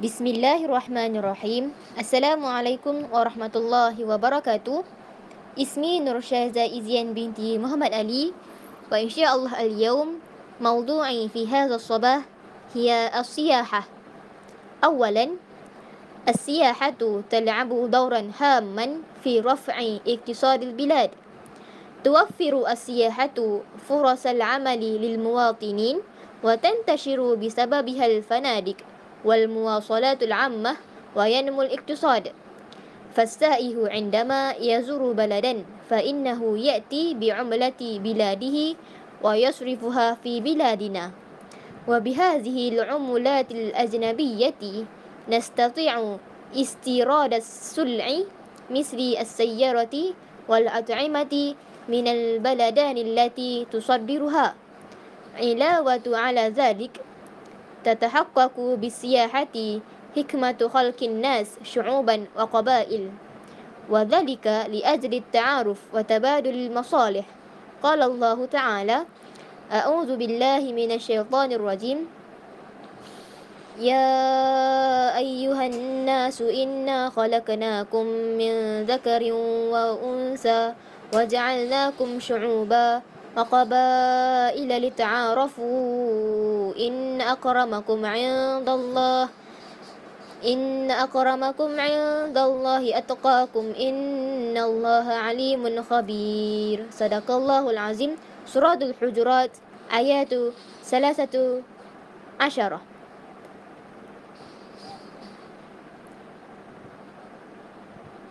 بسم الله الرحمن الرحيم السلام عليكم ورحمة الله وبركاته اسمي نرشازة إزيان بنتي محمد علي وإن شاء الله اليوم موضوعي في هذا الصباح هي السياحة أولا السياحة تلعب دورا هاما في رفع اقتصاد البلاد توفر السياحة فرص العمل للمواطنين وتنتشر بسببها الفنادق wal muwasalatul ammah wa yanmul iktisad fastaihu indama yazuru baladan fa innahu yati bi umlati biladihi wa yasrifuha fi biladina wa bihadhihi al umulatil ajnabiyyati nastati'u istirad as-sul'i misli as-sayyarati wal at'imati min al baladan allati tusaddiruha ilawatu ala dhalik تتحقق بالسياحة حكمة خلق الناس شعوبا وقبائل وذلك لأجل التعارف وتبادل المصالح قال الله تعالى أعوذ بالله من الشيطان الرجيم يا أيها الناس إنا خلقناكم من ذكر وأنثى وجعلناكم شعوبا وقبائل لتعارفوا إن أكرمكم عند الله إن أكرمكم عند الله أتقاكم إن الله عليم خبير صدق الله العظيم سورة الحجرات آيات ثلاثة عشرة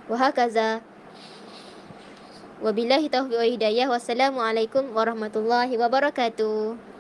وهكذا Wabillahi taufiq wa hidayah. Wassalamualaikum warahmatullahi wabarakatuh.